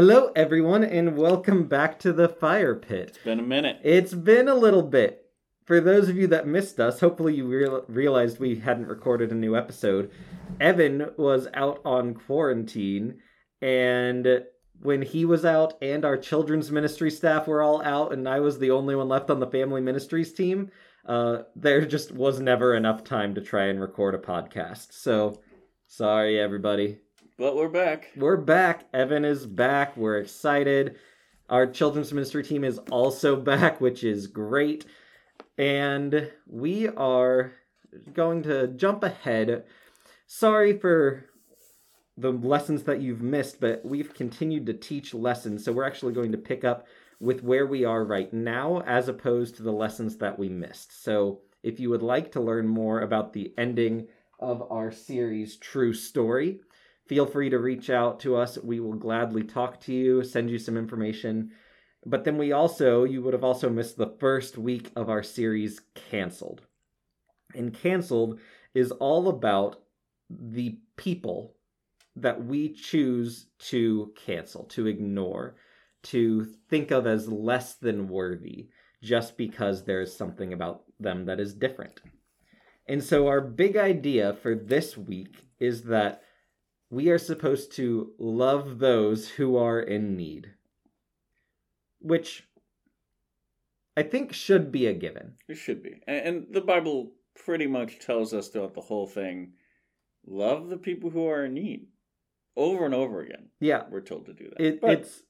Hello, everyone, and welcome back to the fire pit. It's been a minute. It's been a little bit. For those of you that missed us, hopefully you real- realized we hadn't recorded a new episode. Evan was out on quarantine, and when he was out, and our children's ministry staff were all out, and I was the only one left on the family ministries team, uh, there just was never enough time to try and record a podcast. So, sorry, everybody. But we're back. We're back. Evan is back. We're excited. Our children's ministry team is also back, which is great. And we are going to jump ahead. Sorry for the lessons that you've missed, but we've continued to teach lessons. So we're actually going to pick up with where we are right now as opposed to the lessons that we missed. So if you would like to learn more about the ending of our series, True Story, feel free to reach out to us. We will gladly talk to you, send you some information. But then we also, you would have also missed the first week of our series, Cancelled. And Cancelled is all about the people that we choose to cancel, to ignore, to think of as less than worthy just because there's something about them that is different. And so, our big idea for this week is that we are supposed to love those who are in need, which I think should be a given. It should be. And, the Bible pretty much tells us throughout the whole thing love the people who are in need. Over and over again. Yeah. We're told to do that. It, But, it's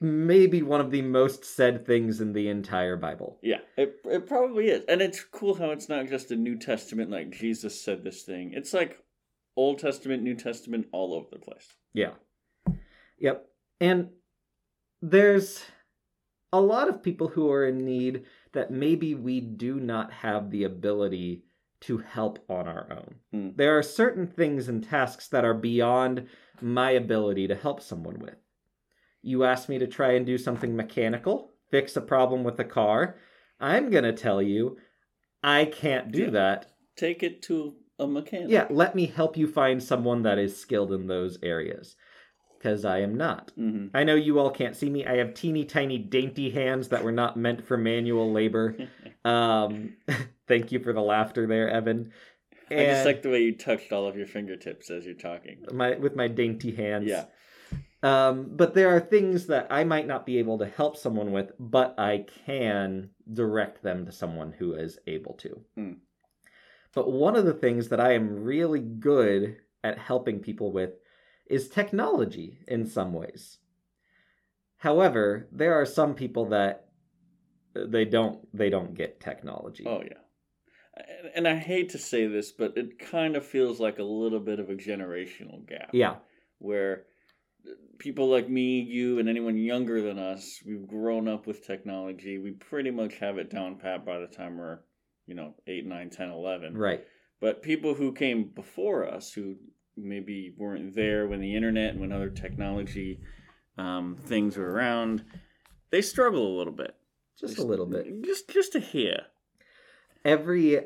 maybe one of the most said things in the entire Bible. yeah, it, it probably is. And it's cool how it's not just a New Testament, like Jesus said this thing. It's like Old Testament, New Testament, all over the place. Yeah. Yep. And there's a lot of people who are in need that maybe we do not have the ability to help on our own. Hmm. There are certain things and tasks that are beyond my ability to help someone with. You ask me to try and do something mechanical, fix a problem with a car. I'm going to tell you, I can't do Yeah. that. Take it to a mechanic. Yeah, let me help you find someone that is skilled in those areas. Because I am not. hmm I know you all can't see me. I have teeny tiny dainty hands that were not meant for manual labor. Um, thank you for the laughter there, Evan. I just like the way you touched all of your fingertips as you're talking. my with my dainty hands. Yeah. Um, but there are things that I might not be able to help someone with, but I can direct them to someone who is able to. Hmm. But one of the things that I am really good at helping people with is technology in some ways. However, there are some people that they don't they don't get technology. Oh yeah. And I hate to say this, but it kind of feels like a little bit of a generational gap. Yeah. Where people like me, you, and anyone younger than us, we've grown up with technology. We pretty much have it down pat by the time we're, you know, 8, 9, 10, 11. Right. But people who came before us, who maybe weren't there when the internet and when other technology um, things were around, they struggle a little bit. Just a little bit. Just, just to hear. every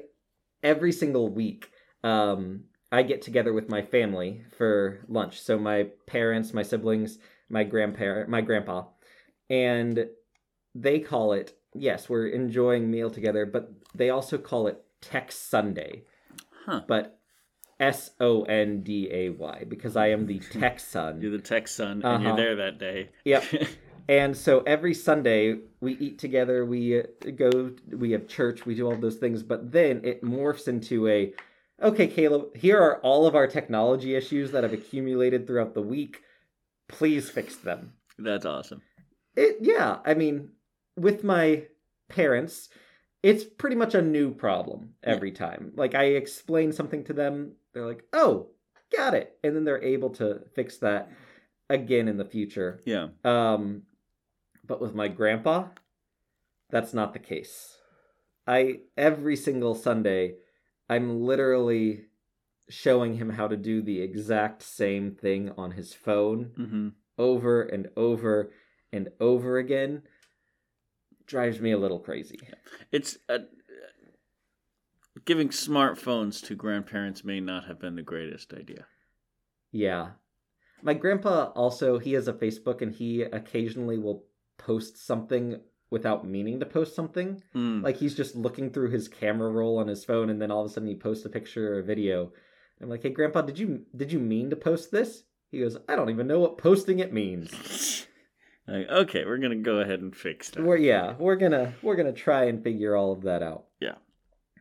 every single week um i get together with my family for lunch so my parents my siblings my grandparent my grandpa and they call it yes we're enjoying meal together but they also call it tech sunday Huh. but s-o-n-d-a-y because i am the tech son You're the tech son, and Uh-huh. you're there that day. Yep. And so every Sunday we eat together, we uh, go, we have church, we do all those things, but then it morphs into a okay, Caleb, here are all of our technology issues that have accumulated throughout the week. Please fix them. That's awesome. It yeah, I mean, with my parents, it's pretty much a new problem every time. Like I explain something to them, they're like, "Oh, got it." And then they're able to fix that again in the future. Yeah. Um, but with my grandpa, that's not the case. I every single Sunday, I'm literally showing him how to do the exact same thing on his phone Mm-hmm. over and over and over again. Drives me a little crazy. It's uh, giving smartphones to grandparents may not have been the greatest idea. Yeah. My grandpa also he has a Facebook and he occasionally will post something without meaning to post something. Mm. Like he's just looking through his camera roll on his phone and then all of a sudden he posts a picture or a video. I'm like, "Hey grandpa, did you did you mean to post this?" He goes, "I don't even know what posting it means." Okay, we're gonna go ahead and fix that. We're yeah, we're to we're to try and figure all of that out. Yeah.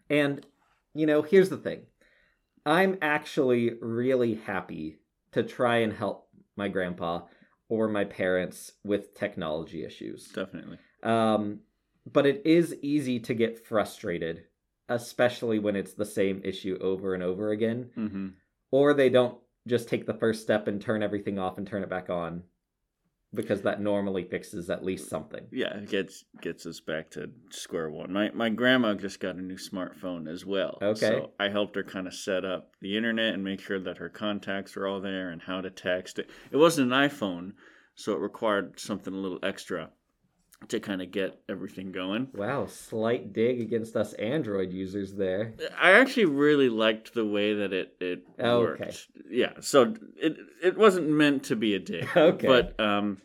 And you know, here's the thing. I'm actually really happy to try and help my grandpa or my parents with technology issues. Definitely. Um, but it is easy to get frustrated, especially when it's the same issue over and over again, Mm-hmm. or they don't just take the first step and turn everything off and turn it back on, because that normally fixes at least something. Yeah, it gets gets us back to square one. My my grandma just got a new smartphone as well. Okay. So I helped her kind of set up the internet and make sure that her contacts are all there and how to text. It it wasn't an iPhone, so it required something a little extra to kind of get everything going. Wow, slight dig against us Android users there. I actually really liked the way that it it Oh, worked. okay. Yeah, so it it wasn't meant to be a dig. Okay. But um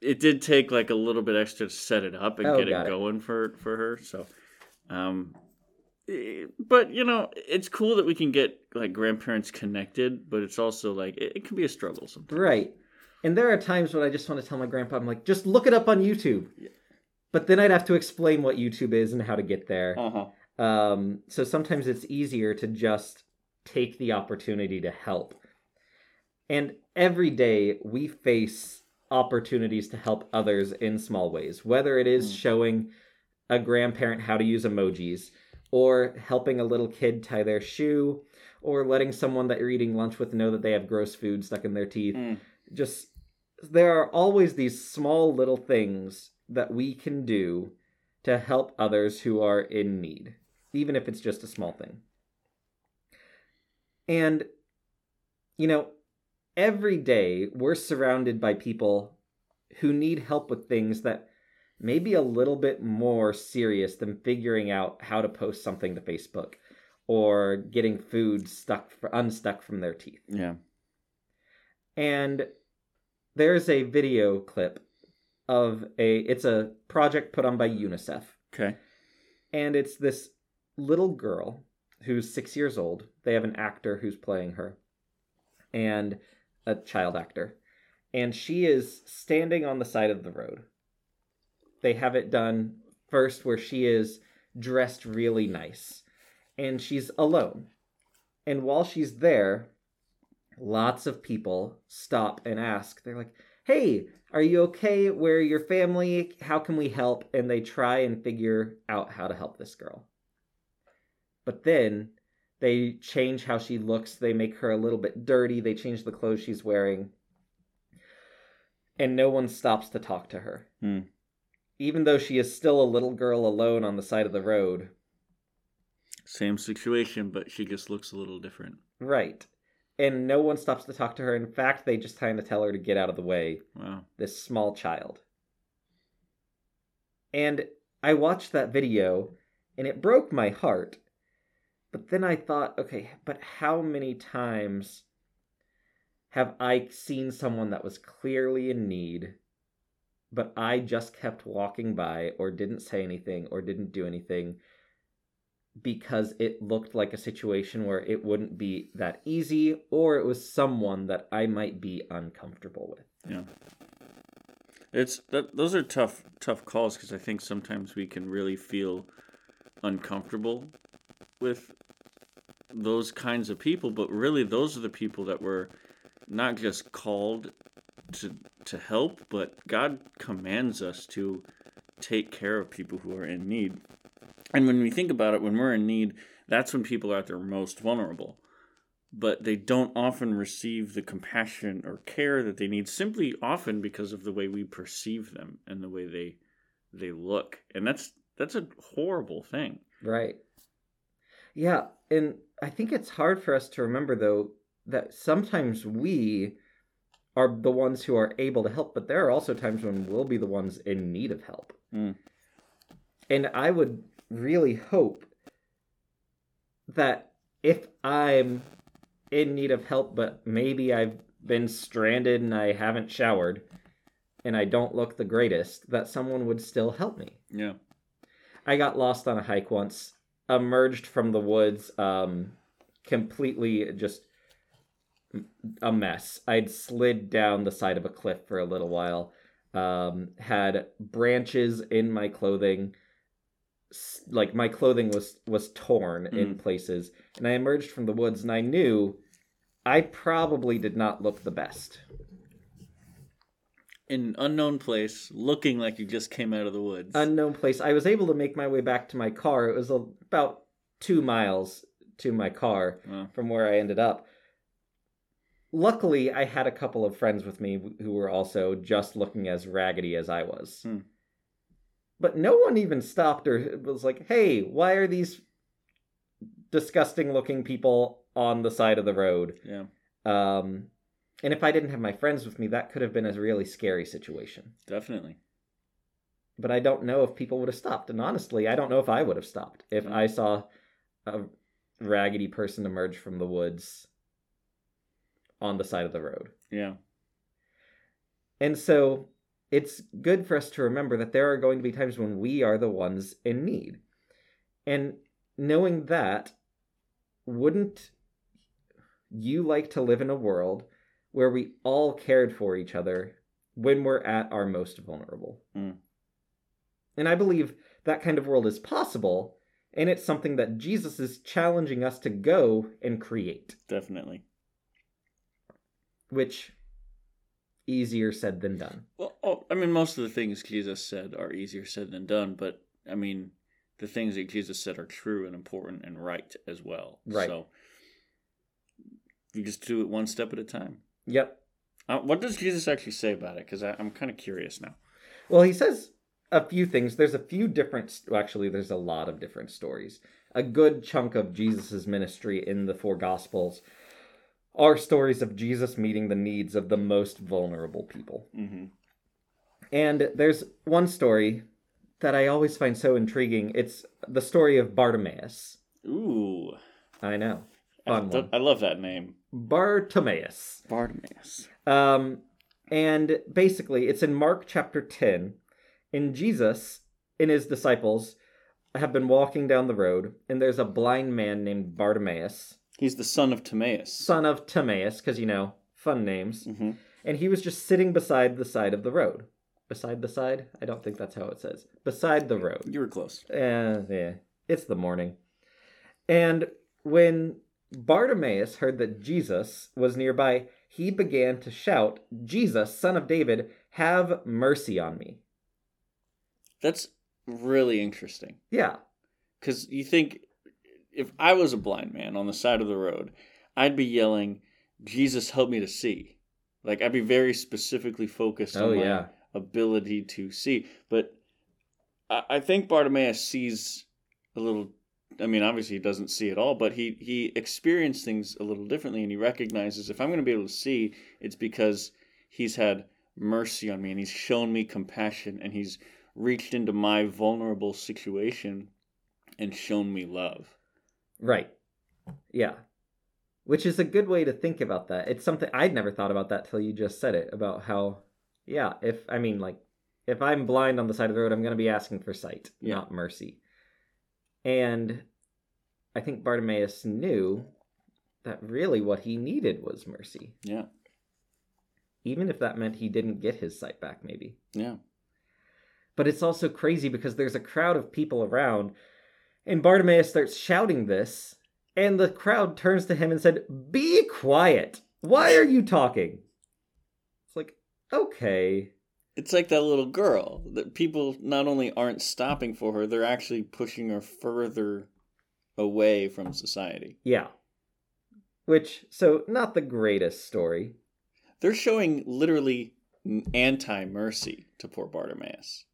it did take like a little bit extra to set it up and Oh, get it got it. going for for her. So um eh, but you know, it's cool that we can get like grandparents connected, but it's also like it, it can be a struggle sometimes. Right. And there are times when I just want to tell my grandpa, I'm like, just look it up on YouTube. But then I'd have to explain what YouTube is and how to get there. Uh-huh. Um, so sometimes it's easier to just take the opportunity to help. And every day we face opportunities to help others in small ways, whether it is Mm. showing a grandparent how to use emojis, or helping a little kid tie their shoe, or letting someone that you're eating lunch with know that they have gross food stuck in their teeth. Mm. Just there are always these small little things that we can do to help others who are in need, even if it's just a small thing. And, you know, every day we're surrounded by people who need help with things that may be a little bit more serious than figuring out how to post something to Facebook or getting food stuck unstuck from their teeth. Yeah. And there's a video clip of a it's a project put on by UNICEF Okay. and it's this little girl who's six years old. They have an actor who's playing her, and a child actor, and she is standing on the side of the road. They have it done first where she is dressed really nice, and she's alone. And while she's there, lots of people stop and ask. They're like, hey, are you okay? Where are your family? How can we help? And they try and figure out how to help this girl. But then they change how she looks. They make her a little bit dirty. They change the clothes she's wearing. And no one stops to talk to her. Hmm. Even though she is still a little girl alone on the side of the road. Same situation, but she just looks a little different. Right. And no one stops to talk to her. In fact, they just kind of tell her to get out of the way. Wow. this small child. And I watched that video and it broke my heart. But then I thought, okay, but how many times have I seen someone that was clearly in need, but I just kept walking by or didn't say anything or didn't do anything because it looked like a situation where it wouldn't be that easy or it was someone that I might be uncomfortable with? Yeah. It's that those are tough tough calls because I think sometimes we can really feel uncomfortable with those kinds of people, but really those are the people that were not just called to to help, but God commands us to take care of people who are in need. And when we think about it, when we're in need, that's when people are at their most vulnerable but they don't often receive the compassion or care that they need simply often because of the way we perceive them and the way they they look and that's that's a horrible thing Right. Yeah, and I think it's hard for us to remember though that sometimes we are the ones who are able to help, but there are also times when we'll be the ones in need of help. Mm. And I would really hope that if I'm in need of help, but maybe I've been stranded and I haven't showered and I don't look the greatest, that someone would still help me. Yeah. I got lost on a hike once, emerged from the woods, um, completely just a mess. I'd slid down the side of a cliff for a little while, um, had branches in my clothing. Like my clothing was was torn in places, and I emerged from the woods, and I knew I probably did not look the best. In an unknown place, looking like you just came out of the woods. unknown place. I was able to make my way back to my car. It was about two miles to my car Wow. from where I ended up. Luckily, I had a couple of friends with me who were also just looking as raggedy as I was. Hmm. But no one even stopped or was like, hey, why are these disgusting looking people on the side of the road? yeah, Um, and if I didn't have my friends with me, that could have been a really scary situation. definitely. but I don't know if people would have stopped. And honestly, I don't know if I would have stopped if Mm. I saw a raggedy person emerge from the woods on the side of the road. Yeah. And so it's good for us to remember that there are going to be times when we are the ones in need. And knowing that, wouldn't you like to live in a world where we all cared for each other when we're at our most vulnerable? Mm. And I believe that kind of world is possible, and it's something that Jesus is challenging us to go and create, Definitely. which easier said than done. Well, oh, I mean, most of the things Jesus said are easier said than done, but I mean, the things that Jesus said are true and important and right as well. Right. So you just do it one step at a time. Yep. Uh, what does Jesus actually say about it? Because I'm kind of curious now. Well, he says a few things. There's a few different, well, actually, there's a lot of different stories. A good chunk of Jesus' ministry in the four Gospels are stories of Jesus meeting the needs of the most vulnerable people. Mm-hmm. And there's one story that I always find so intriguing. It's the story of Bartimaeus. Ooh, I know. I, Fun th- one. I love that name, Bartimaeus. Bartimaeus. Um, and basically, it's in Mark chapter 10. And Jesus and his disciples have been walking down the road, and there's a blind man named Bartimaeus, He's the son of Timaeus. son of Timaeus, because, you know, fun names. Mm-hmm. And he was just sitting beside the side of the road. Beside the side? I don't think that's how it says. Beside the road. You were close. Eh, yeah, it's the morning. And when Bartimaeus heard that Jesus was nearby, he began to shout, Jesus, son of David, have mercy on me. That's really interesting. Yeah, Because you think if I was a blind man on the side of the road, I'd be yelling, Jesus, help me to see. Like, I'd be very specifically focused Oh, on my yeah. ability to see. But I, I think Bartimaeus sees a little. I mean, obviously, he doesn't see at all, but he, he experienced things a little differently, and he recognizes if I'm going to be able to see, it's because he's had mercy on me, and he's shown me compassion, and he's reached into my vulnerable situation and shown me love. Right. Yeah. Which is a good way to think about that. It's something I'd never thought about that till you just said it about how, yeah, if, I mean, like, if I'm blind on the side of the road, I'm going to be asking for sight, Yeah. not mercy. And I think Bartimaeus knew that really what he needed was mercy, Yeah, even if that meant he didn't get his sight back, maybe. yeah. But it's also crazy because there's a crowd of people around, and Bartimaeus starts shouting this, and the crowd turns to him and said, Be quiet! Why are you talking? It's like, okay. It's like that little girl that people not only aren't stopping for her, they're actually pushing her further away from society. Yeah. Which, so, not the greatest story. They're showing literally anti mercy to poor Bartimaeus.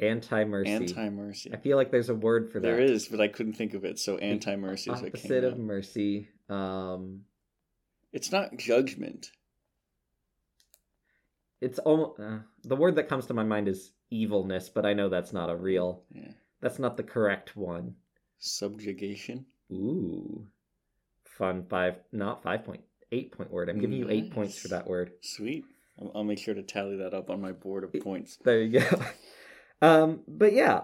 Anti mercy. Anti mercy. I feel like there's a word for that. There is, but I couldn't think of it. So anti mercy is Opposite of mercy. Um, It's not judgment. it's almost uh, the word that comes to my mind is evilness, but I know that's not a real. Yeah. That's not the correct one. Subjugation. Ooh, fun five, not five point eight point word. I'm giving you eight points for that word. Sweet. I'll make sure to tally that up on my board of points. There you go. Um, but yeah,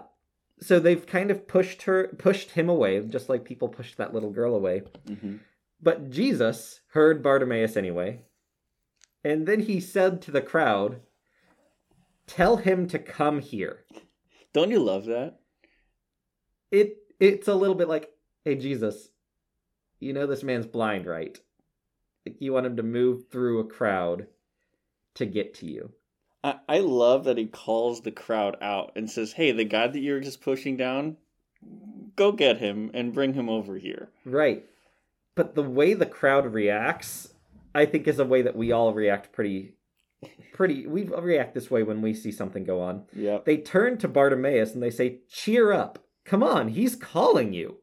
so they've kind of pushed her, pushed him away, just like people pushed that little girl away. hmm But Jesus heard Bartimaeus anyway, and then he said to the crowd, "Tell him to come here." Don't you love that? It it's a little bit like, "Hey Jesus, you know this man's blind, right? Like, You want him to move through a crowd to get to you." I, I love that he calls the crowd out and says, Hey, the guy that you're just pushing down, go get him and bring him over here. Right. But the way the crowd reacts, I think is a way that we all react pretty pretty we react this way when we see something go on. Yeah. They turn to Bartimaeus and they say, "Cheer up. Come on, he's calling you."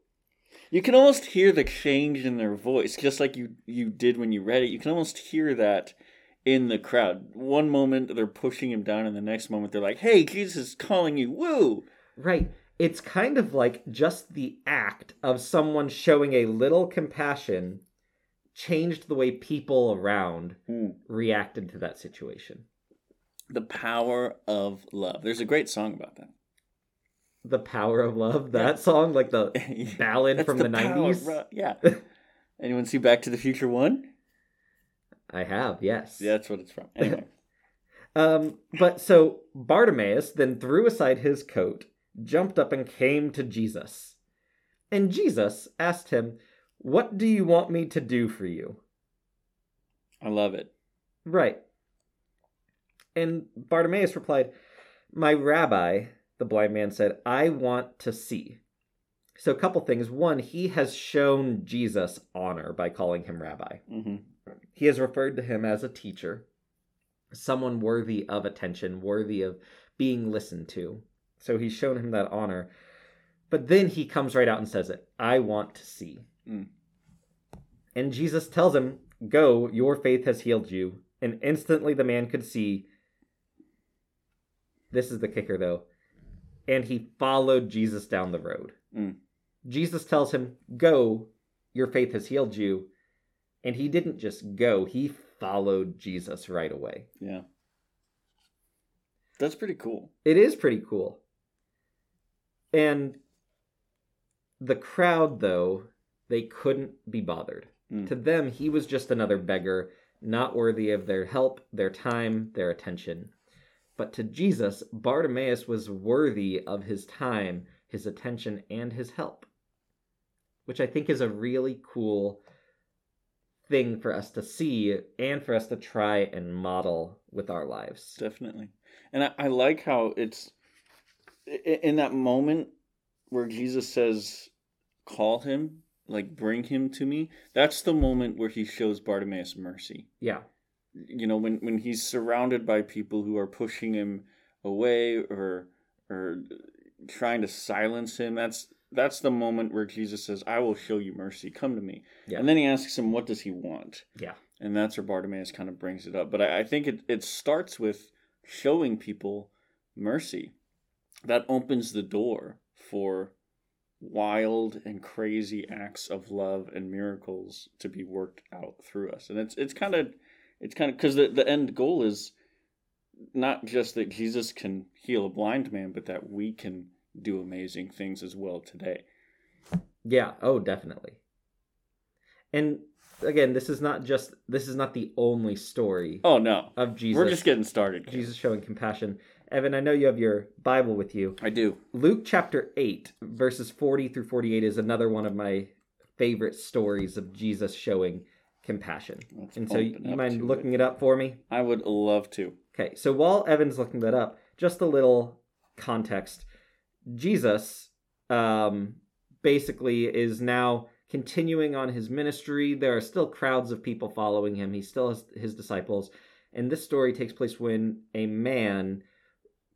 You can almost hear the change in their voice, just like you, you did when you read it. You can almost hear that in the crowd. One moment they're pushing him down, and the next moment they're like, Hey, Jesus is calling you. Woo! Right. It's kind of like just the act of someone showing a little compassion changed the way people around hmm. reacted to that situation. The power of love. There's a great song about that. The power of love, that song, like the ballad from the, 90s. of. Yeah. Anyone see Back to the Future 1? I have, yes. Yeah, that's what it's from. Anyway. Um, but so Bartimaeus then threw aside his coat, jumped up, and came to Jesus. And Jesus asked him, What do you want me to do for you? I love it. Right. And Bartimaeus replied, My rabbi, the blind man said, I want to see. So, a couple things. One, he has shown Jesus honor by calling him rabbi. hmm He has referred to him as a teacher, someone worthy of attention, worthy of being listened to. So he's shown him that honor. But then he comes right out and says it I want to see. Mm. And Jesus tells him, Go, your faith has healed you. And instantly the man could see. This is the kicker, though. And he followed Jesus down the road. Mm. Jesus tells him, Go, your faith has healed you. And he didn't just go, he followed Jesus right away. Yeah. That's pretty cool. It is pretty cool. And the crowd, though, they couldn't be bothered. Mm. To them, he was just another beggar, not worthy of their help, their time, their attention. But to Jesus, Bartimaeus was worthy of his time, his attention, and his help. Which I think is a really cool thing for us to see and for us to try and model with our lives. Definitely. And I, I like how it's in that moment where Jesus says, call him, like bring him to me. That's the moment where he shows Bartimaeus mercy. Yeah. You know, when, when he's surrounded by people who are pushing him away or or trying to silence him, that's that's the moment where Jesus says, I will show you mercy. Come to me. Yeah. And then he asks him, What does he want? Yeah. and that's where Bartimaeus kind of brings it up. But I, I think it, it starts with showing people mercy. That opens the door for wild and crazy acts of love and miracles to be worked out through us. And it's it's kind of it's kind of because the, the end goal is not just that Jesus can heal a blind man, but that we can do amazing things as well today. Yeah, oh, definitely. And again, this is not just this is not the only story Oh no, of Jesus. we're just getting started. Jesus showing compassion. Evan, I know you have your Bible with you. I do. Luke chapter 8, verses 40 through 48 is another one of my favorite stories of Jesus showing compassion. Let's And so you, you mind looking it up for me? I would love to. Okay, so while Evan's looking that up, just a little context. Jesus um, basically is now continuing on his ministry. There are still crowds of people following him. He still has his disciples. And this story takes place when a man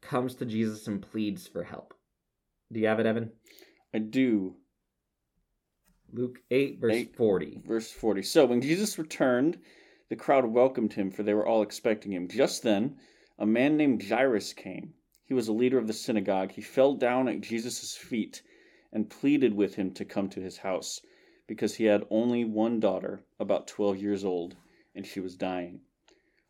comes to Jesus and pleads for help. Do you have it, Evan? I do. Luke 8, verse Eight. 40. Verse 40. So when Jesus returned, the crowd welcomed him, for they were all expecting him. Just then, a man named Jairus came. He was a leader of the synagogue. He fell down at Jesus' feet and pleaded with him to come to his house, because he had only one daughter, about 12 years old, and she was dying.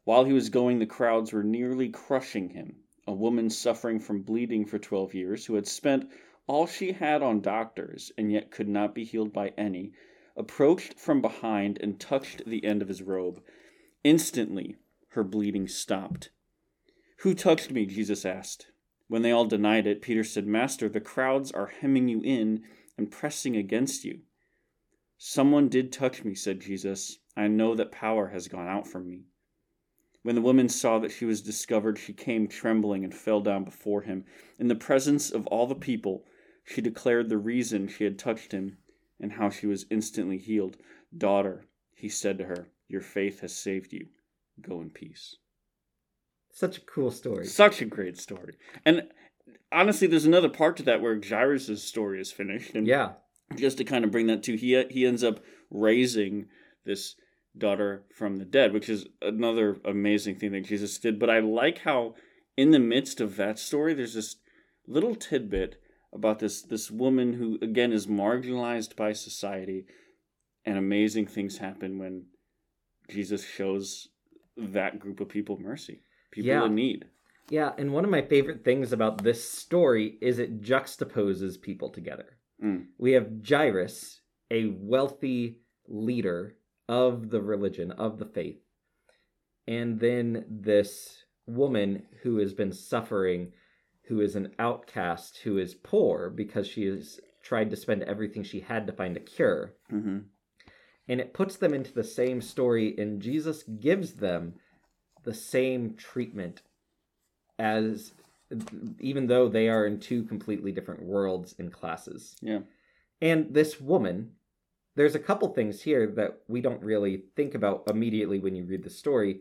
While he was going, the crowds were nearly crushing him. A woman suffering from bleeding for 12 years, who had spent all she had on doctors and yet could not be healed by any, approached from behind and touched the end of his robe. Instantly, her bleeding stopped. Who touched me? Jesus asked. When they all denied it, Peter said, Master, the crowds are hemming you in and pressing against you. Someone did touch me, said Jesus. I know that power has gone out from me. When the woman saw that she was discovered, she came trembling and fell down before him. In the presence of all the people, she declared the reason she had touched him and how she was instantly healed. Daughter, he said to her, your faith has saved you. Go in peace. Such a cool story. Such a great story. And honestly, there's another part to that where Jairus' story is finished. And Yeah. just to kind of bring that to he he ends up raising this daughter from the dead, which is another amazing thing that Jesus did. But I like how in the midst of that story, there's this little tidbit about this this woman who again is marginalized by society, and amazing things happen when Jesus shows that group of people mercy, people Yeah. in need. Yeah, and one of my favorite things about this story is it juxtaposes people together. Mm. We have Jairus, a wealthy leader of the religion, of the faith, and then this woman who has been suffering, who is an outcast, who is poor because she has tried to spend everything she had to find a cure. hmm And it puts them into the same story, and Jesus gives them the same treatment as even though they are in two completely different worlds and classes. Yeah. And this woman, there's a couple things here that we don't really think about immediately when you read the story.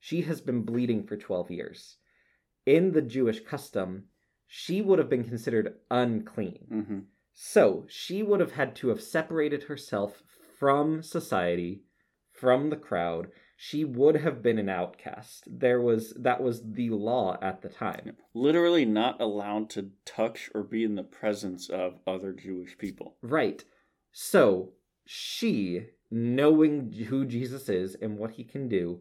She has been bleeding for 12 years. In the Jewish custom, she would have been considered unclean. hmm So she would have had to have separated herself from society, from the crowd. She would have been an outcast. There was that was the law at the time. literally not allowed to touch or be in the presence of other Jewish people. Right. So she, knowing who Jesus is and what he can do,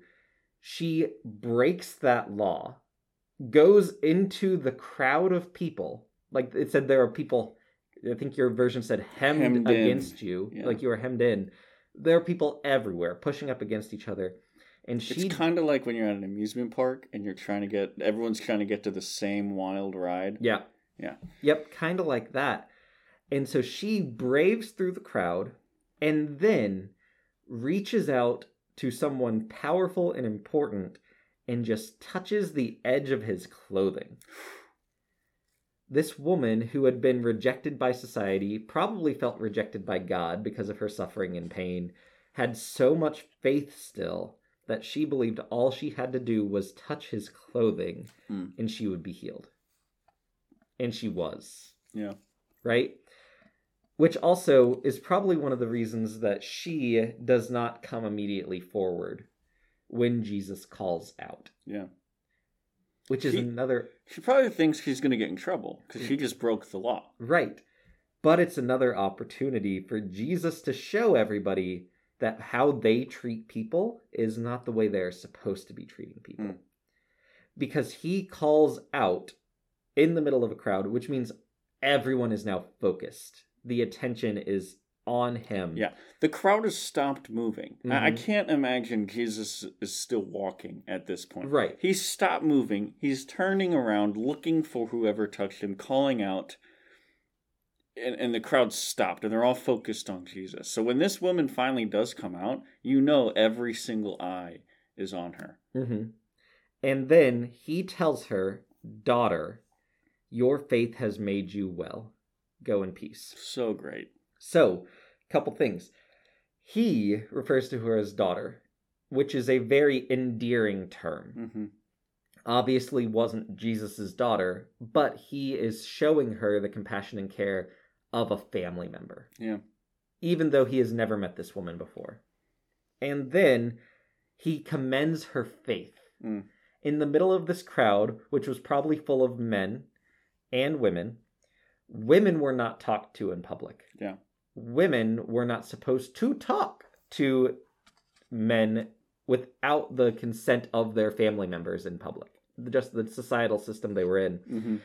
she breaks that law, goes into the crowd of people. Like it said, there are people. I think your version said hemmed, Hemmed in. against you, Yeah. like you were hemmed in. There are people everywhere pushing up against each other, and she. It's kind of like when you're at an amusement park and you're trying to get everyone's trying to get to the same wild ride. Yeah. Yeah. Yep, kind of like that. And so she braves through the crowd and then reaches out to someone powerful and important and just touches the edge of his clothing. This woman, who had been rejected by society, probably felt rejected by God because of her suffering and pain, had so much faith still that she believed all she had to do was touch his clothing Hmm. and she would be healed. And she was Yeah. right? Which also is probably one of the reasons that she does not come immediately forward when Jesus calls out. Yeah. Which is She- another She probably thinks she's going to get in trouble because she just broke the law. right. But it's another opportunity for Jesus to show everybody that how they treat people is not the way they're supposed to be treating people. Mm. Because he calls out in the middle of a crowd, which means everyone is now focused. The attention is on him. Yeah. The crowd has stopped moving. I-, I can't imagine Jesus is still walking at this point. Right. He's stopped moving. He's turning around, looking for whoever touched him, calling out. And, and the crowd stopped, and they're all focused on Jesus. So when this woman finally does come out, you know every single eye is on her. hmm And then he tells her, Daughter, your faith has made you well. Go in peace. So great. So, couple things. He refers to her as daughter, which is a very endearing term. hmm Obviously, wasn't Jesus' daughter, but he is showing her the compassion and care of a family member. Yeah. even though he has never met this woman before. And then he commends her faith. Mm. In the middle of this crowd, which was probably full of men and women, women were not talked to in public. Yeah. women were not supposed to talk to men without the consent of their family members in public. Just the societal system they were in. Mm-hmm.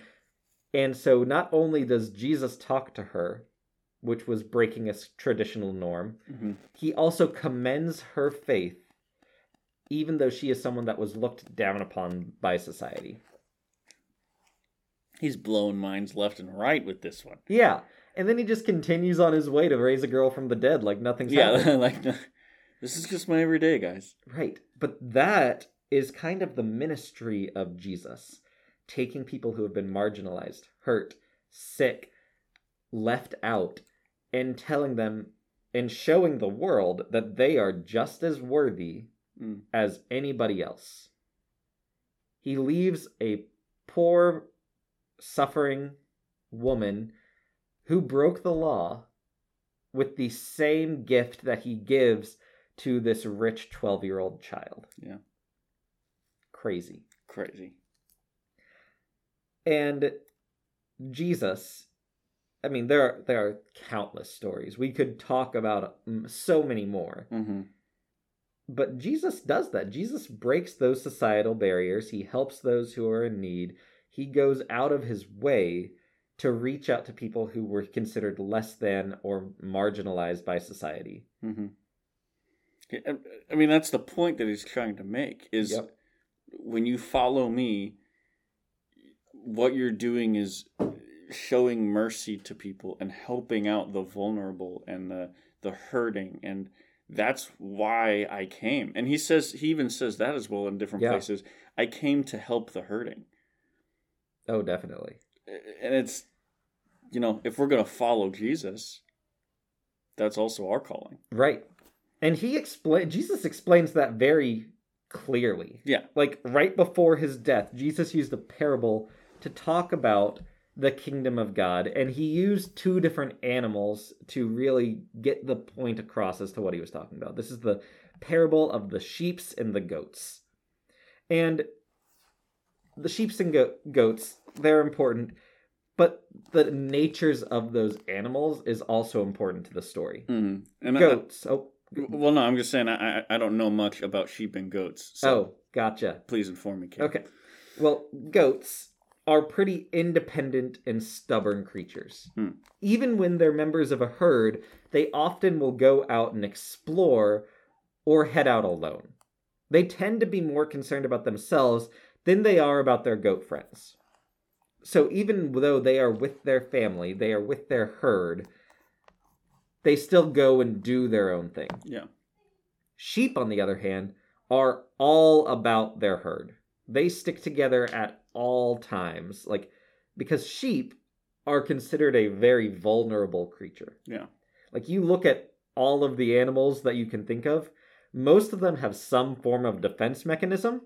And so not only does Jesus talk to her, which was breaking a traditional norm, Mm-hmm. he also commends her faith, even though she is someone that was looked down upon by society. He's blowing minds left and right with this one. Yeah. And then he just continues on his way to raise a girl from the dead like nothing's happened. Yeah, like this is just my everyday, guys. Right. But that is kind of the ministry of Jesus taking people who have been marginalized, hurt, sick, left out, and telling them and showing the world that they are just as worthy Mm. as anybody else. He leaves a poor, suffering woman who broke the law with the same gift that he gives to this rich 12 year old child. Yeah. Crazy. Crazy. And Jesus, I mean, there are, there are countless stories. We could talk about mm, so many more. Mm-hmm. But Jesus does that. Jesus breaks those societal barriers. He helps those who are in need. He goes out of his way to reach out to people who were considered less than or marginalized by society. Mm-hmm. I mean, that's the point that he's trying to make. Is Yep. when you follow me, what you're doing is showing mercy to people and helping out the vulnerable and the the hurting and that's why I came. And he says he even says that as well in different Yeah. places. I came to help the hurting. Oh, definitely. And it's you know, if we're going to follow Jesus, that's also our calling. Right. And he explain Jesus explains that very clearly. Yeah. Like right before his death, Jesus used a parable to talk about the kingdom of God, and he used two different animals to really get the point across as to what he was talking about. This is the parable of the sheeps and the goats. And the sheeps and go- goats, they're important, but the natures of those animals is also important to the story. Mm. And I, Goats. Oh, well, no, I'm just saying I, I I don't know much about sheep and goats. So oh, gotcha. please inform me, Kate. Okay. Well, goats are pretty independent and stubborn creatures. Hmm. Even when they're members of a herd, they often will go out and explore or head out alone. They tend to be more concerned about themselves than they are about their goat friends. So even though they are with their family, they are with their herd, they still go and do their own thing. Yeah. Sheep, on the other hand, are all about their herd. They stick together at all times, like because sheep are considered a very vulnerable creature. Yeah. Like you look at all of the animals that you can think of, most of them have some form of defense mechanism.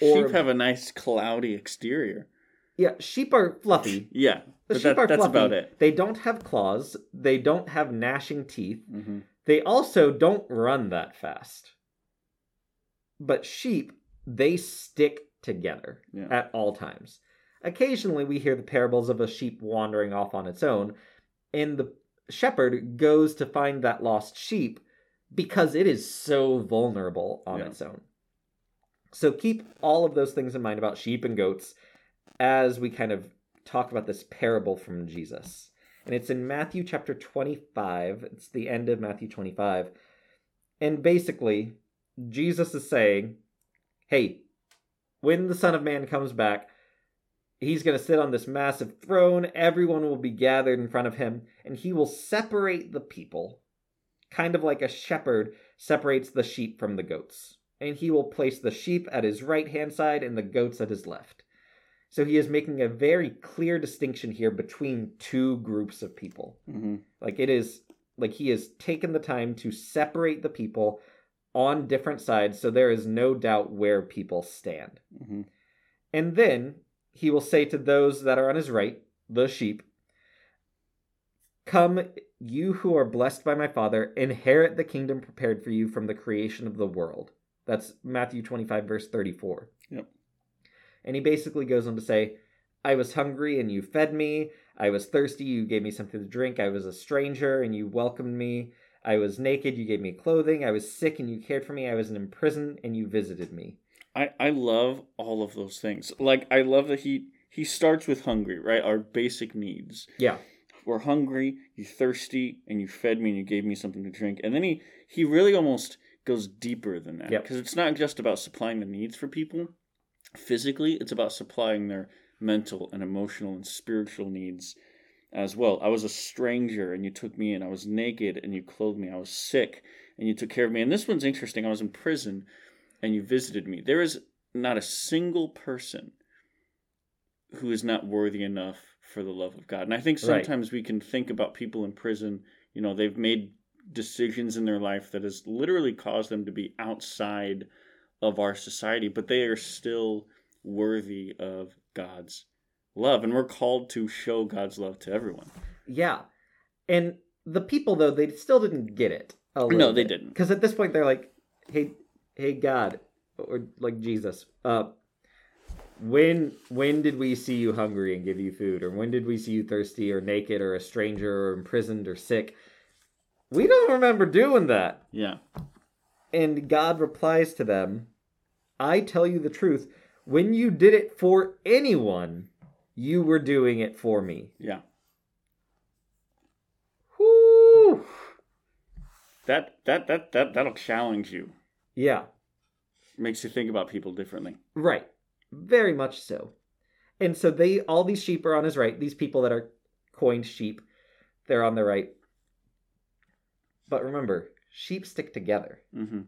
Or- Sheep have a nice cloudy exterior. Yeah, sheep are fluffy. Yeah. The sheep that, are that's fluffy. about it. They don't have claws. They don't have gnashing teeth. hmm They also don't run that fast. But sheep, they stick together Yeah. at all times. Occasionally, we hear the parables of a sheep wandering off on its own, and the shepherd goes to find that lost sheep because it is so vulnerable on Yeah. its own. So keep all of those things in mind about sheep and goats as we kind of talk about this parable from Jesus. And it's in Matthew chapter 25. It's the end of Matthew 25. And basically, Jesus is saying, hey, when the Son of Man comes back, he's going to sit on this massive throne. Everyone will be gathered in front of him, and he will separate the people, kind of like a shepherd separates the sheep from the goats. And he will place the sheep at his right hand side and the goats at his left. So he is making a very clear distinction here between two groups of people. hmm Like it is like he has taken the time to separate the people on different sides so there is no doubt where people stand. hmm And then he will say to those that are on his right, the sheep, Come, you who are blessed by my Father, inherit the kingdom prepared for you from the creation of the world. That's Matthew 25, verse 34. Yep. And he basically goes on to say, I was hungry and you fed me. I was thirsty, you gave me something to drink. I was a stranger and you welcomed me. I was naked, you gave me clothing. I was sick and you cared for me. I was in prison and you visited me. I, I love all of those things. Like I love that he he starts with hungry, right? Our basic needs. Yeah. We're hungry, you thirsty, and you fed me and you gave me something to drink. And then he he really almost goes deeper than that. Yep. Because it's not just about supplying the needs for people physically, it's about supplying their mental and emotional and spiritual needs as well. I was a stranger and you took me in. I was naked and you clothed me. I was sick and you took care of me. And this one's interesting. I was in prison and you visited me. There is not a single person who is not worthy enough for the love of God. And I think Right. sometimes we can think about people in prison, you know, they've made decisions in their life that has literally caused them to be outside of our society, but they are still worthy of God's love. And we're called to show God's love to everyone. Yeah. And the people though, they still didn't get it. No, they didn't. Because at this point they're like, "Hey, hey God, or like Jesus, uh when when did we see you hungry and give you food or when did we see you thirsty or naked or a stranger or imprisoned or sick? We don't remember doing that." Yeah. And God replies to them, I tell you the truth, when you did it for anyone, you were doing it for me. Yeah. Whoo! That that that that that'll challenge you. Yeah, Makes you think about people differently. right. Very much so. And so they all these sheep are on his right, these people that are coined sheep, they're on the right. But remember, sheep stick together. Mm-hmm.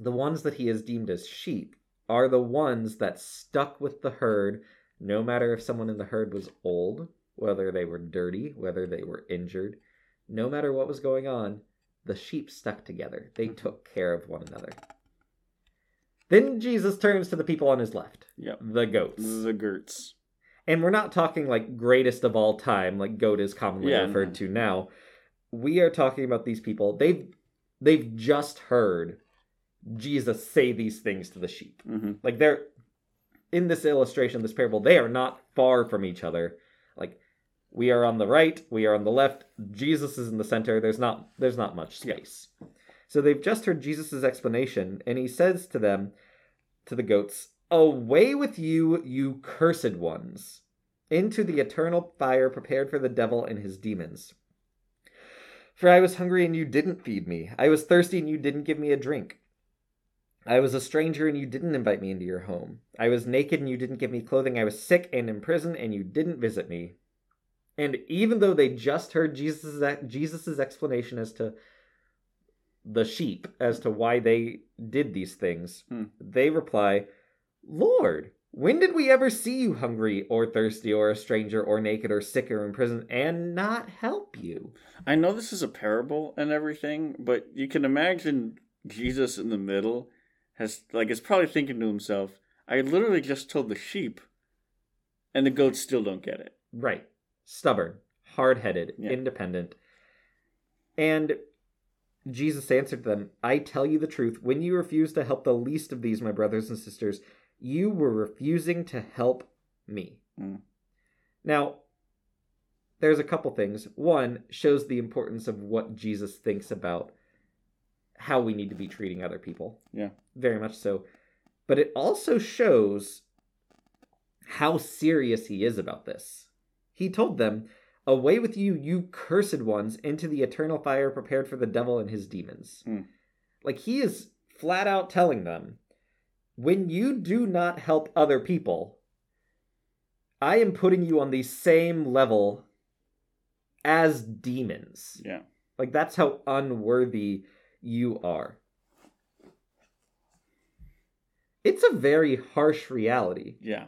the ones that he has deemed as sheep are the ones that stuck with the herd no matter if someone in the herd was old whether they were dirty whether they were injured no matter what was going on the sheep stuck together they took care of one another then jesus turns to the people on his left Yep. the goats The goats. and we're not talking like greatest of all time like goat is commonly Yeah, referred no. to now we are talking about these people they've they've just heard jesus say these things to the sheep Mm-hmm. like they're in this illustration this parable they are not far from each other. Like we are on the right we are on the left jesus is in the center there's not there's not much Yeah. space. So they've just heard jesus' explanation and he says to them to the goats away with you you cursed ones into the eternal fire prepared for the devil and his demons. For i was hungry and you didn't feed me. I was thirsty and you didn't give me a drink I was a stranger and you didn't invite me into your home. I was naked and you didn't give me clothing. I was sick and in prison and you didn't visit me. And even though they just heard Jesus' Jesus's explanation as to the sheep, as to why they did these things, Hmm. they reply, Lord, when did we ever see you hungry or thirsty or a stranger or naked or sick or in prison and not help you? I know this is a parable and everything, but you can imagine Jesus in the middle has like is probably thinking to himself, I literally just told the sheep and the goats still don't get it. Right. Stubborn, hard headed, Yeah. independent. And Jesus answered them, I tell you the truth, when you refuse to help the least of these, my brothers and sisters, you were refusing to help me. Mm. Now, there's a couple things. One shows the importance of what Jesus thinks about how we need to be treating other people. Yeah. Very much so. But it also shows how serious he is about this. He told them, Away with you, you cursed ones, into the eternal fire prepared for the devil and his demons. Hmm. Like he is flat out telling them, when you do not help other people, I am putting you on the same level as demons. Yeah. Like that's how unworthy you are. It's a very harsh reality, Yeah.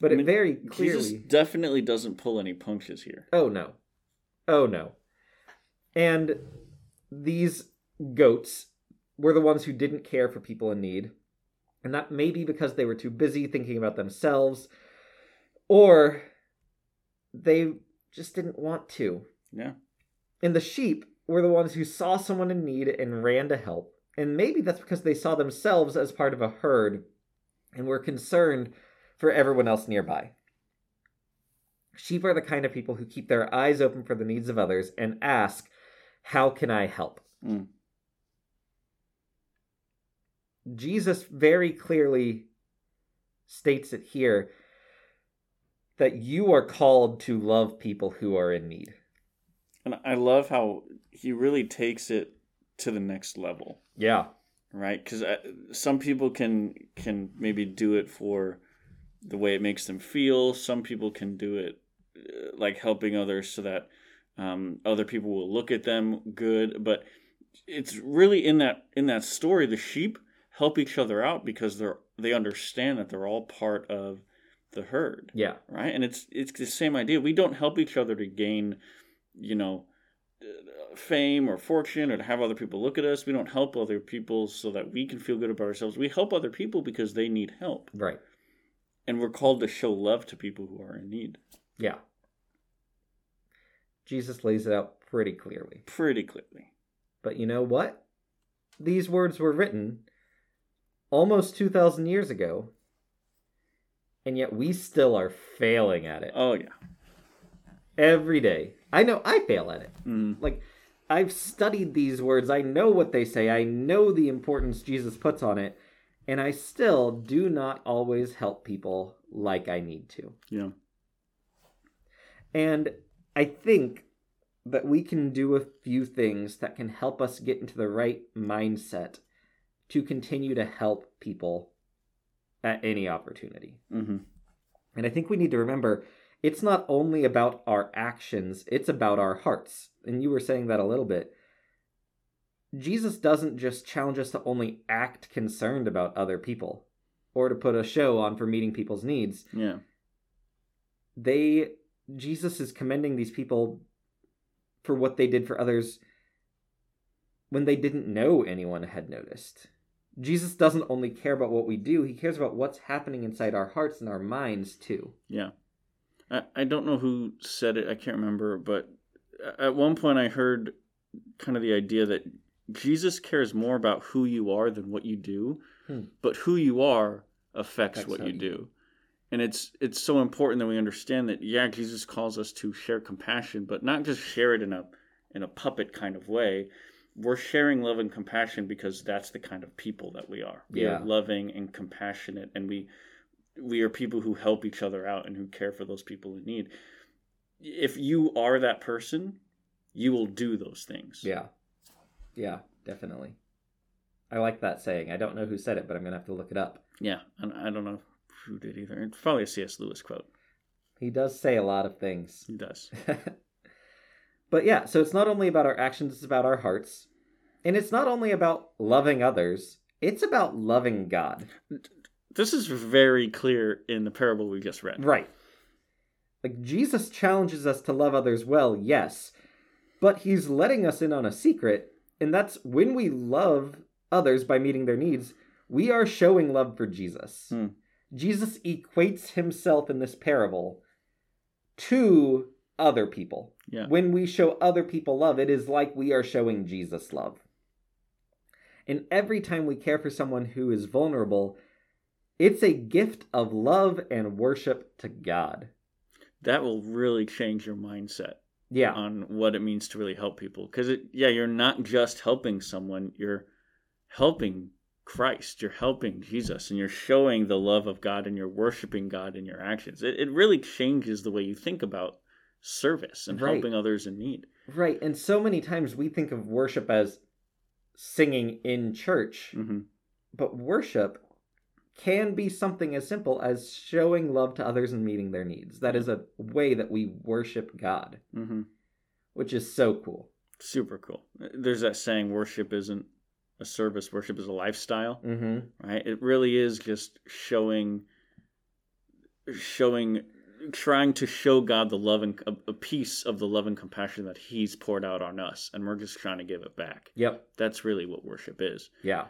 but I mean, it very clearly Jesus definitely doesn't pull any punches here. Oh no. Oh no. And these goats were the ones who didn't care for people in need. And that may be because they were too busy thinking about themselves, or they just didn't want to. Yeah. And the sheep were the ones who saw someone in need and ran to help. And maybe that's because they saw themselves as part of a herd and were concerned for everyone else nearby. Sheep are the kind of people who keep their eyes open for the needs of others and ask, How can I help? Mm. Jesus very clearly states it here that you are called to love people who are in need. And I love how he really takes it to the next level, Yeah. right? Because some people can can maybe do it for the way it makes them feel. Some people can do it uh, like helping others so that um, other people will look at them good. But it's really in that in that story, the sheep help each other out because they're they understand that they're all part of the herd Yeah. right? And it's it's the same idea. We don't help each other to gain, you know, fame or fortune or to have other people look at us. We don't help other people so that we can feel good about ourselves. We help other people because they need help, Right. and we're called to show love to people who are in need. Yeah. Jesus lays it out pretty clearly. Pretty clearly. But you know what? These words were written almost 2,000 years ago, and yet we still are failing at it Oh yeah. every day. I know I fail at it. Mm. Like, I've studied these words, I know what they say, I know the importance Jesus puts on it, and I still do not always help people like I need to. Yeah. And I think that we can do a few things that can help us get into the right mindset to continue to help people at any opportunity. hmm And I think we need to remember it's not only about our actions, it's about our hearts. And you were saying that a little bit. Jesus doesn't just challenge us to only act concerned about other people or to put a show on for meeting people's needs Yeah. they Jesus is commending these people for what they did for others when they didn't know anyone had noticed. Jesus doesn't only care about what we do, he cares about what's happening inside our hearts and our minds too. Yeah. I, I don't know who said it. I can't remember, but at one point I heard kind of the idea that Jesus cares more about who you are than what you do, Hmm. but who you are affects, what you do. And it's it's so important that we understand that yeah, Jesus calls us to share compassion, but not just share it in a in a puppet kind of way. We're sharing love and compassion because that's the kind of people that we are. We Yeah. are loving and compassionate and we we are people who help each other out and who care for those people in need. If you are that person, you will do those things. Yeah. Yeah, definitely. I like that saying. I don't know who said it, but I'm going to have to look it up. Yeah, and I don't know who did either. It's probably a C.S. Lewis quote. He does say a lot of things. He does. but yeah, so it's not only about our actions, it's about our hearts. And it's not only about loving others, it's about loving God. This is very clear in the parable we just read. Right. Like Jesus challenges us to love others well, yes, but he's letting us in on a secret, and that's when we love others by meeting their needs, we are showing love for Jesus. Hmm. Jesus equates himself in this parable to other people. Yeah. When we show other people love, it is like we are showing Jesus love. And every time we care for someone who is vulnerable, it's a gift of love and worship to God. That will really change your mindset Yeah. on what it means to really help people. Because, yeah, you're not just helping someone, you're helping Christ, you're helping Jesus, and you're showing the love of God and you're worshiping God in your actions. It, it really changes the way you think about service and Right. helping others in need. Right. And so many times we think of worship as singing in church, hmm but worship can be something as simple as showing love to others and meeting their needs. That is a way that we worship God, hmm which is so cool. Super cool. There's that saying, worship isn't a service, worship is a lifestyle. Mm-hmm. right it really is just showing showing trying to show god the love and a, a piece of the love and compassion that he's poured out on us and we're just trying to give it back Yep. that's really what worship is Yeah.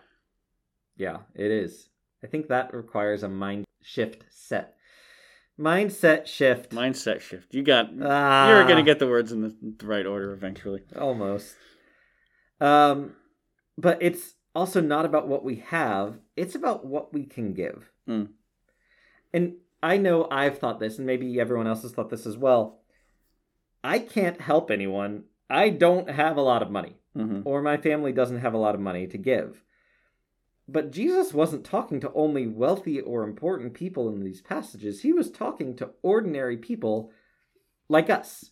Yeah, it is. I think that requires a mind shift set. Mindset shift. mindset shift you got Ah. you're gonna get the words in the, the right order eventually almost. Um, but it's also not about what we have; it's about what we can give. Mm. And I know I've thought this, and maybe everyone else has thought this as well. I can't help anyone. I don't have a lot of money, hmm or my family doesn't have a lot of money to give. But Jesus wasn't talking to only wealthy or important people in these passages. He was talking to ordinary people like us.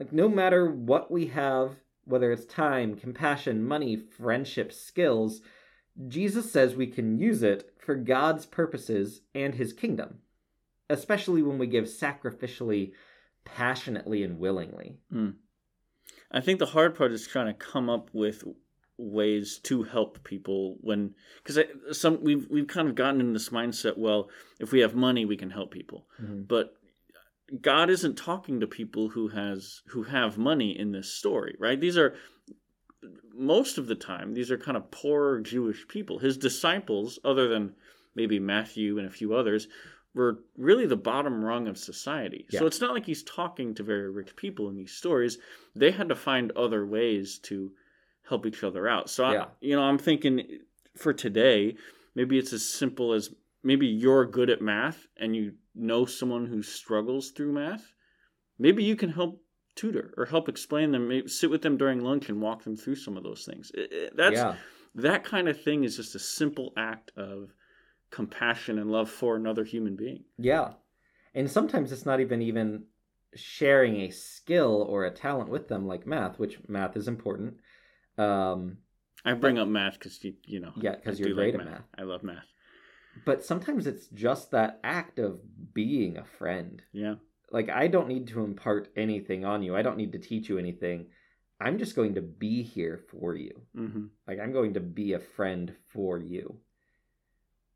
Like, no matter what we have, whether it's time, compassion, money, friendship, skills, Jesus says we can use it for God's purposes and his kingdom, especially when we give sacrificially, passionately, and willingly. Hmm. I think the hard part is trying to come up with ways to help people when because some we've we've kind of gotten in this mindset. Well, if we have money, we can help people, mm-hmm. but God isn't talking to people who has who have money in this story, right? These are most of the time these are kind of poor Jewish people. His disciples, other than maybe Matthew and a few others, were really the bottom rung of society. Yeah. So it's not like he's talking to very rich people in these stories. They had to find other ways to help each other out. So Yeah. I, you know, I'm thinking for today, maybe it's as simple as maybe you're good at math and you know someone who struggles through math. Maybe you can help tutor or help explain them. Maybe sit with them during lunch and walk them through some of those things. That's yeah. that kind of thing is just a simple act of compassion and love for another human being. Yeah. And sometimes it's not even even sharing a skill or a talent with them like math, which math is important. Um, I bring up math because you you know yeah because you're great like at math. I love math. but sometimes it's just that act of being a friend. Yeah, Like I don't need to impart anything on you. I don't need to teach you anything. I'm just going to be here for you. hmm Like I'm going to be a friend for you.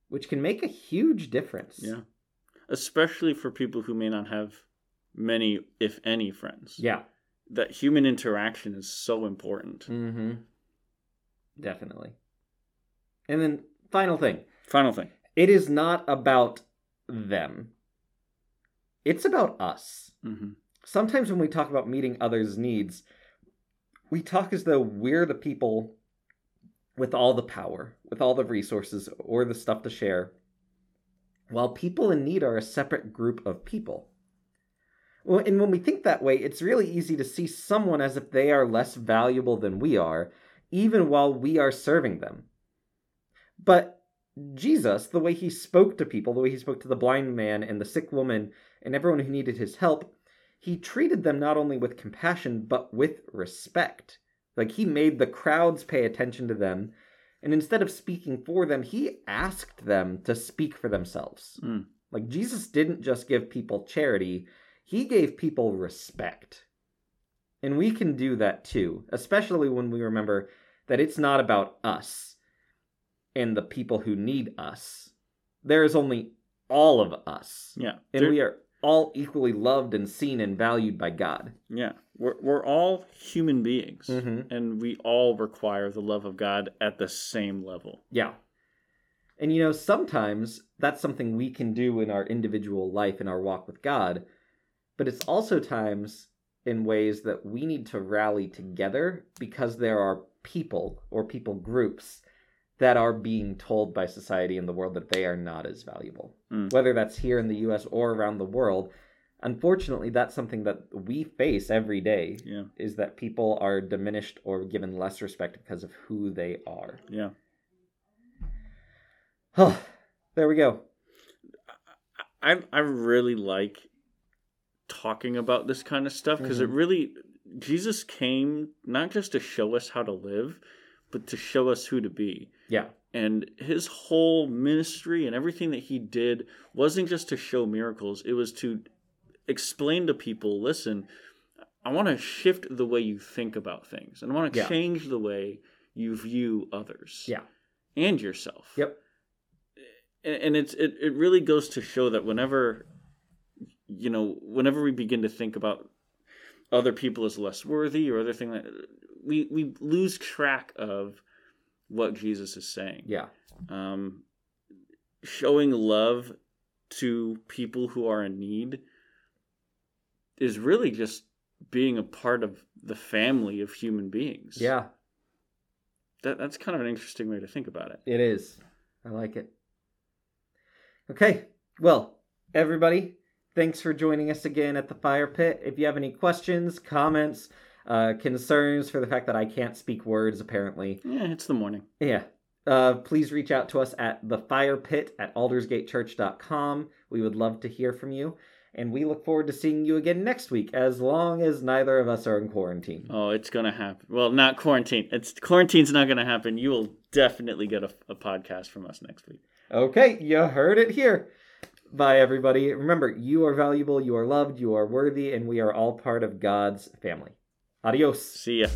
Which can make a huge difference. yeah. Especially for people who may not have many, if any, friends. Yeah. That human interaction is so important. Mm-hmm. Definitely. And then final thing. Final thing. It is not about them. It's about us. hmm Sometimes when we talk about meeting others' needs, we talk as though we're the people with all the power, with all the resources, or the stuff to share, while people in need are a separate group of people. Well, and when we think that way, it's really easy to see someone as if they are less valuable than we are, even while we are serving them. But Jesus, the way he spoke to people, the way he spoke to the blind man and the sick woman and everyone who needed his help, he treated them not only with compassion, but with respect. Like he made the crowds pay attention to them, and instead of speaking for them, he asked them to speak for themselves. Mm. Like Jesus didn't just give people charity, he gave people respect. And we can do that too, especially when we remember that it's not about us and the people who need us. There is only all of us. Yeah. And There- we are all equally loved and seen and valued by God. yeah. We're, we're all human beings, Mm-hmm. and we all require the love of God at the same level. Yeah. And you know, sometimes that's something we can do in our individual life in our walk with God, but it's also times in ways that we need to rally together because there are people or people groups that are being told by society and the world that they are not as valuable. Mm. Whether that's here in the US or around the world, unfortunately that's something that we face every day Yeah. is that people are diminished or given less respect because of who they are. Yeah. Oh, there we go. I I really like talking about this kind of stuff because it Mhm. really Jesus came not just to show us how to live, but to show us who to be. Yeah. And his whole ministry and everything that he did wasn't just to show miracles, it was to explain to people listen, I want to shift the way you think about things, and I want to Yeah. change the way you view others Yeah. and yourself. Yep. And, and it's it, it really goes to show that whenever you know whenever we begin to think about other people as less worthy or other thing like we we lose track of what Jesus is saying Yeah. um, showing love to people who are in need is really just being a part of the family of human beings. Yeah. That, that's kind of an interesting way to think about it. It is. I like it. Okay. Well, everybody, thanks for joining us again at the fire pit. If you have any questions, comments, uh, concerns for the fact that I can't speak words, apparently, Yeah, it's the morning. yeah, uh, please reach out to us at the fire pit at aldersgatechurch.com. We would love to hear from you. And we look forward to seeing you again next week, as long as neither of us are in quarantine. Oh, it's gonna happen. Well, not quarantine. It's quarantine's not gonna happen. You will definitely get a, a podcast from us next week. Okay, you heard it here. Bye, everybody. Remember, you are valuable, you are loved, you are worthy, and we are all part of God's family. Adios. See ya.